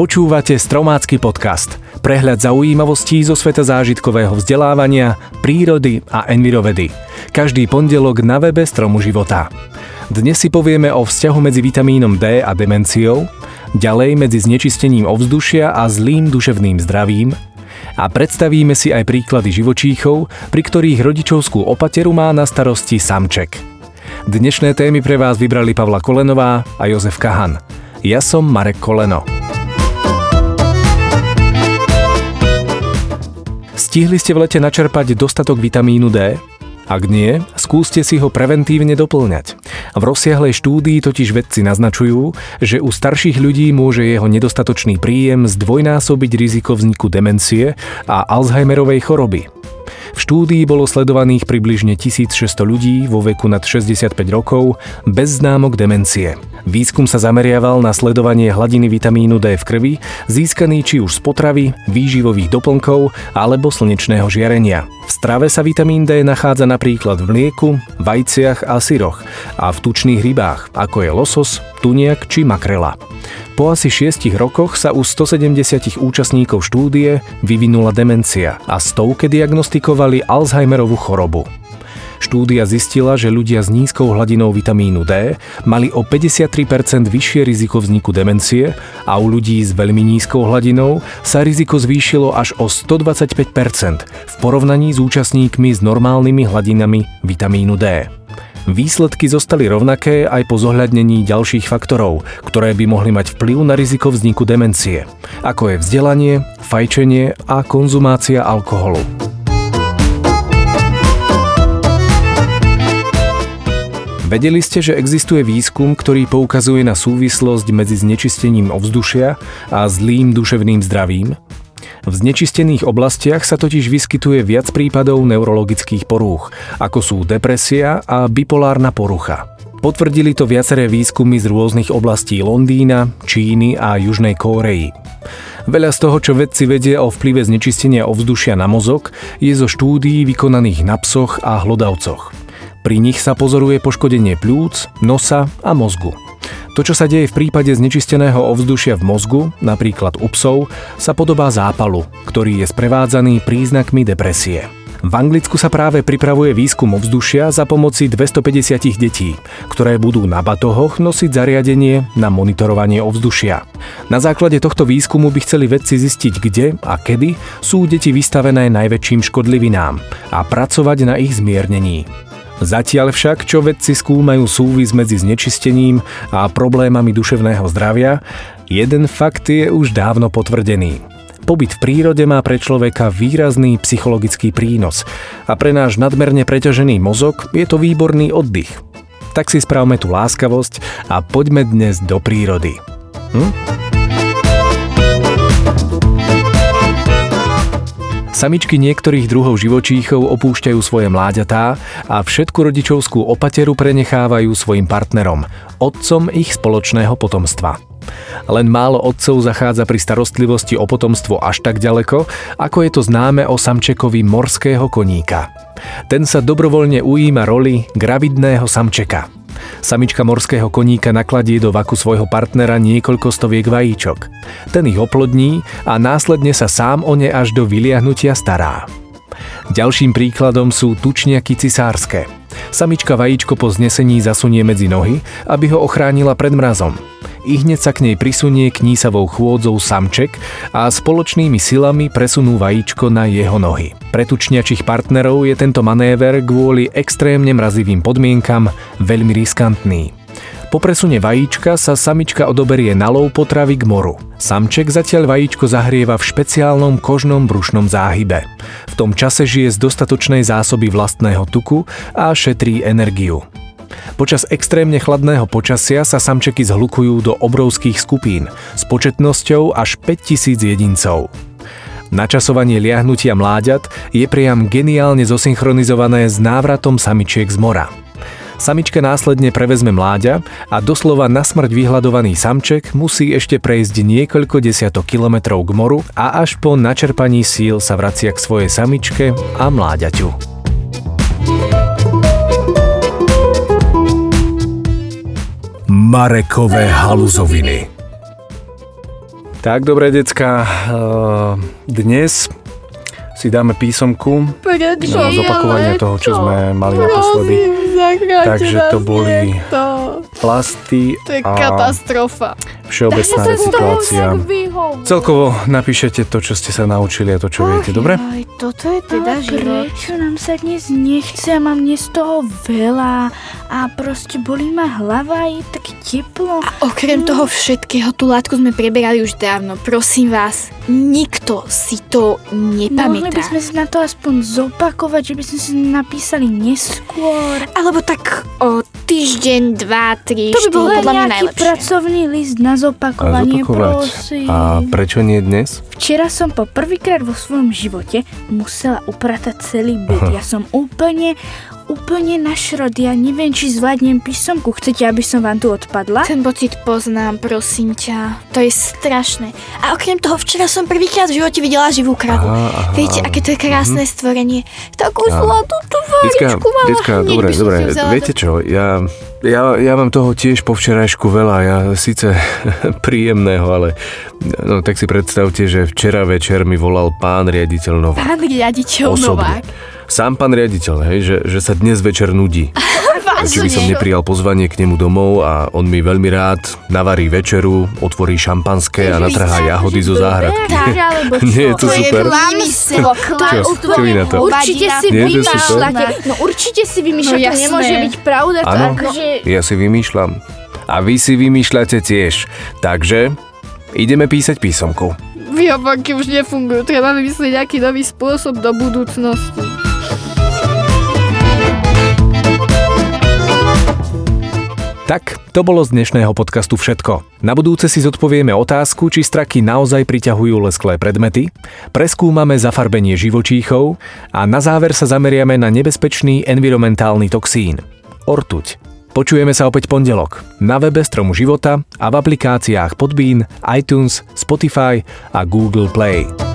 Počúvate Stromácky podcast, prehľad zaujímavostí zo sveta zážitkového vzdelávania, prírody a envirovedy. Každý pondelok na webe Stromu života. Dnes si povieme o vzťahu medzi vitamínom D a demenciou, ďalej medzi znečistením ovzdušia a zlým duševným zdravím a predstavíme si aj príklady živočíchov, pri ktorých rodičovskú opateru má na starosti samček. Dnešné témy pre vás vybrali Pavla Kolenová a Jozef Kahan. Ja som Marek Koleno. Stihli ste v lete načerpať dostatok vitamínu D? Ak nie, skúste si ho preventívne doplňať. V rozsiahlej štúdii totiž vedci naznačujú, že u starších ľudí môže jeho nedostatočný príjem zdvojnásobiť riziko vzniku demencie a Alzheimerovej choroby. V štúdii bolo sledovaných približne 1600 ľudí vo veku nad 65 rokov bez známok demencie. Výskum sa zameriaval na sledovanie hladiny vitamínu D v krvi, získaný či už z potravy, výživových doplnkov alebo slnečného žiarenia. V strave sa vitamín D nachádza napríklad v mlieku, vajciach a syroch a v tučných rybách, ako je losos, tuniak či makrela. Po asi 6 rokoch sa u 170 účastníkov štúdie vyvinula demencia a stovke diagnostikovali Alzheimerovú chorobu. Štúdia zistila, že ľudia s nízkou hladinou vitamínu D mali o 53% vyššie riziko vzniku demencie a u ľudí s veľmi nízkou hladinou sa riziko zvýšilo až o 125% v porovnaní s účastníkmi s normálnymi hladinami vitamínu D. Výsledky zostali rovnaké aj po zohľadnení ďalších faktorov, ktoré by mohli mať vplyv na riziko vzniku demencie, ako je vzdelanie, fajčenie a konzumácia alkoholu. Vedeli ste, že existuje výskum, ktorý poukazuje na súvislosť medzi znečistením ovzdušia a zlým duševným zdravím? V znečistených oblastiach sa totiž vyskytuje viac prípadov neurologických porúch, ako sú depresia a bipolárna porucha. Potvrdili to viaceré výskumy z rôznych oblastí Londýna, Číny a Južnej Kórei. Veľa z toho, čo vedci vedia o vplyve znečistenia ovzdušia na mozog, je zo štúdií vykonaných na psoch a hlodavcoch. Pri nich sa pozoruje poškodenie plúc, nosa a mozgu. To, čo sa deje v prípade znečisteného ovzdušia v mozgu, napríklad u psov, sa podobá zápalu, ktorý je sprevádzaný príznakmi depresie. V Anglicku sa práve pripravuje výskum ovzdušia za pomoci 250 detí, ktoré budú na batohoch nosiť zariadenie na monitorovanie ovzdušia. Na základe tohto výskumu by chceli vedci zistiť, kde a kedy sú deti vystavené najväčším škodlivinám a pracovať na ich zmiernení. Zatiaľ však, čo vedci skúmajú súvis medzi znečistením a problémami duševného zdravia, jeden fakt je už dávno potvrdený. Pobyt v prírode má pre človeka výrazný psychologický prínos a pre náš nadmerne preťažený mozog je to výborný oddych. Tak si spravme tú láskavosť a poďme dnes do prírody. Hm? Samičky niektorých druhov živočíchov opúšťajú svoje mláďatá a všetku rodičovskú opateru prenechávajú svojim partnerom, otcom ich spoločného potomstva. Len málo otcov zachádza pri starostlivosti o potomstvo až tak ďaleko, ako je to známe o samčekovi morského koníka. Ten sa dobrovoľne ujíma roli gravidného samčeka – Samička morského koníka nakladie do vaku svojho partnera niekoľko stoviek vajíčok. Ten ich oplodní a následne sa sám o ne až do vyliahnutia stará. Ďalším príkladom sú tučniaky cisárske. Samička vajíčko po znesení zasunie medzi nohy, aby ho ochránila pred mrazom i hneď sa k nej prisunie knísavou chôdzou samček a spoločnými silami presunú vajíčko na jeho nohy. Pre tučniačich partnerov je tento manéver kvôli extrémne mrazivým podmienkam veľmi riskantný. Po presune vajíčka sa samička odoberie na lov potravy k moru. Samček zatiaľ vajíčko zahrieva v špeciálnom kožnom brušnom záhybe. V tom čase žije z dostatočnej zásoby vlastného tuku a šetrí energiu. Počas extrémne chladného počasia sa samčeky zhlukujú do obrovských skupín s početnosťou až 5000 jedincov. Načasovanie liahnutia mláďat je priam geniálne zosynchronizované s návratom samičiek z mora. Samička následne prevezme mláďa a doslova na smrť vyhľadovaný samček musí ešte prejsť niekoľko desiatok kilometrov k moru a až po načerpaní síl sa vracia k svojej samičke a mláďaťu. Marekové haluzoviny. Tak, dobré, decka. Eh, dnes si dáme písomku Prečo? na zopakovanie toho, čo sme mali naposledy. Takže to boli plasty To je a katastrofa. Všeobecná recyklácia. Celkovo napíšete to, čo ste sa naučili a to, čo viete, dobre? Aj, toto je teda Ale život. prečo nám sa dnes nechce a mám dnes toho veľa a proste bolí ma hlava a je také teplo. Okrem toho všetkého, tú látku sme preberali už dávno. Prosím vás, nikto si to Mohli by nepamätá. sme si na to aspoň zopakovať, že by sme si napísali neskôr. Alebo tak o týždeň, dva, tri, To by bol podľa mňa nejaký najlepšie. pracovný list na A zopakovanie, prosím. A prečo nie dnes? Včera som po prvýkrát vo svojom živote musela upratať celý byt. Ja som úplne, úplne na šrod. Ja neviem, či zvládnem písomku. Chcete, aby som vám tu odpadla? Ten pocit poznám, prosím ťa. To je strašné. A okrem toho, včera som prvýkrát v živote videla živú kravu. Aha, aha. Viete, aké to je krásne stvorenie. Takú zlatú tú váričku mala. Hneď dobre, dobre, viete čo, ja, ja, ja mám toho tiež po včerajšku veľa, ja síce príjemného, ale no tak si predstavte, že včera večer mi volal pán riaditeľ Novák. Pán riaditeľ Osobne. Novák. Sám pán riaditeľ, hej, že, že sa dnes večer nudí. Či by som neprijal pozvanie k nemu domov a on mi veľmi rád navarí večeru, otvorí šampanské a natrhá jahody zo záhradky. Tak, alebo čo? Nie je to To je super? To je vy na to? Určite si vymýšľate. No určite si vymýšľate, No to nemôže byť pravda. Áno. akože... Ja si vymýšľam. A vy si vymýšľate tiež. Takže ideme písať písomku. Výhovorky už nefungujú. Treba vymyslieť nejaký nový spôsob do budúcnosti. Tak, to bolo z dnešného podcastu všetko. Na budúce si zodpovieme otázku, či straky naozaj priťahujú lesklé predmety, preskúmame zafarbenie živočíchov a na záver sa zameriame na nebezpečný environmentálny toxín – ortuť. Počujeme sa opäť pondelok na webe Stromu života a v aplikáciách Podbean, iTunes, Spotify a Google Play.